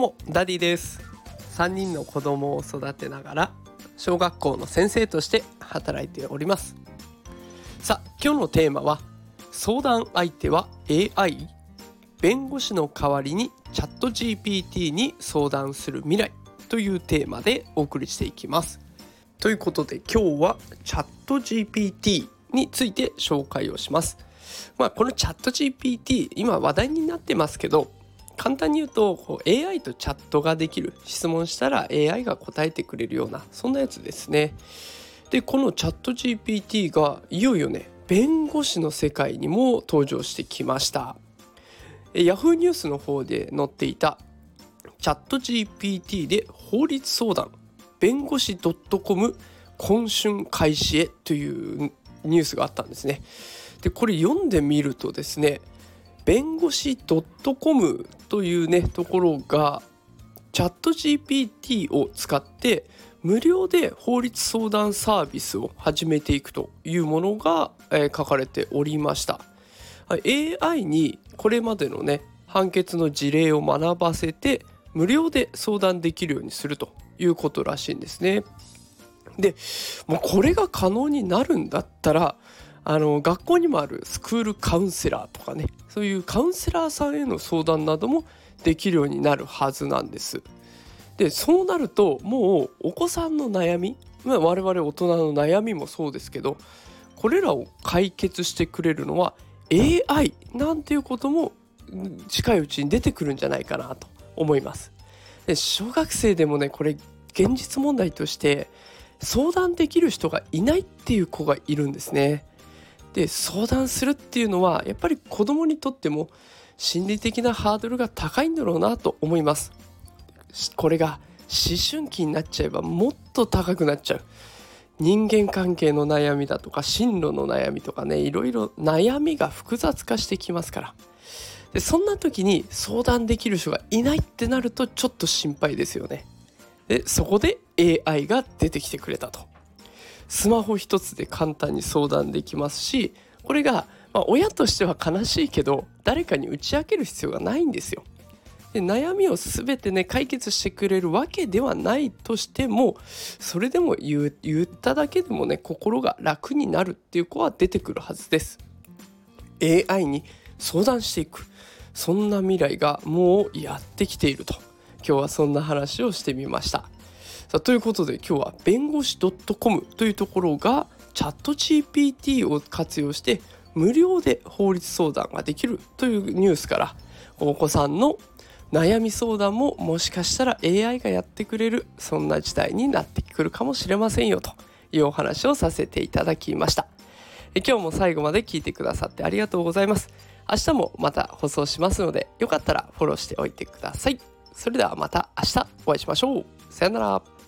もダディです。3人の子供を育てながら小学校の先生として働いております。さあ今日のテーマは相談相手は AI 弁護士の代わりにチャット GPT に相談する未来。というテーマでお送りしていきます。ということで今日はチャット GPT について紹介をします。まあこのチャット GPT 今話題になってますけど簡単に言うとこう AI とチャットができる質問したら AI が答えてくれるようなそんなやつですね。でこのチャット GPT がいよいよね弁護士の世界にも登場してきました。Yahoo ニュースの方で載っていたチャット GPT で法律相談弁護士 .com 今春開始へというニュースがあったんですね。でこれ読んでみるとですね弁護士 .com というねところがチャット GPT を使って無料で法律相談サービスを始めていくというものが、えー、書かれておりました。AI にこれまでのね判決の事例を学ばせて無料で相談できるようにするということらしいんですね。でもうこれが可能になるんだったらあの学校にもあるスクールカウンセラーとかねそういうカウンセラーさんへの相談などもできるようになるはずなんです。でそうなるともうお子さんの悩み、まあ、我々大人の悩みもそうですけどこれらを解決してくれるのは AI なんていうことも近いうちに出てくるんじゃないかなと思います。で小学生でもねこれ現実問題として相談できる人がいないっていう子がいるんですね。で相談するっていうのはやっぱり子供にとっても心理的なハードルが高いんだろうなと思います。これが思春期になっちゃえばもっと高くなっちゃう。人間関係の悩みだとか進路の悩みとかねいろいろ悩みが複雑化してきますから。でそんな時に相談できる人がいないってなるとちょっと心配ですよね。でそこで AI が出てきてくれたと。スマホ一つで簡単に相談できますしこれが、まあ、親としては悲しいけど誰かに打ち明ける必要がないんですよ。で悩みを全てね解決してくれるわけではないとしてもそれでも言っただけでもね心が楽になるっていう子は出てくるはずです。AI に相談していくそんな未来がもうやってきていると今日はそんな話をしてみました。さあということで今日は弁護士 .com というところがチャット GPT を活用して無料で法律相談ができるというニュースからお子さんの悩み相談ももしかしたら AI がやってくれるそんな時代になってくるかもしれませんよというお話をさせていただきました。今日も最後まで聞いてくださってありがとうございます。明日もまた放送しますのでよかったらフォローしておいてください。それではまた明日お会いしましょう。さよなら。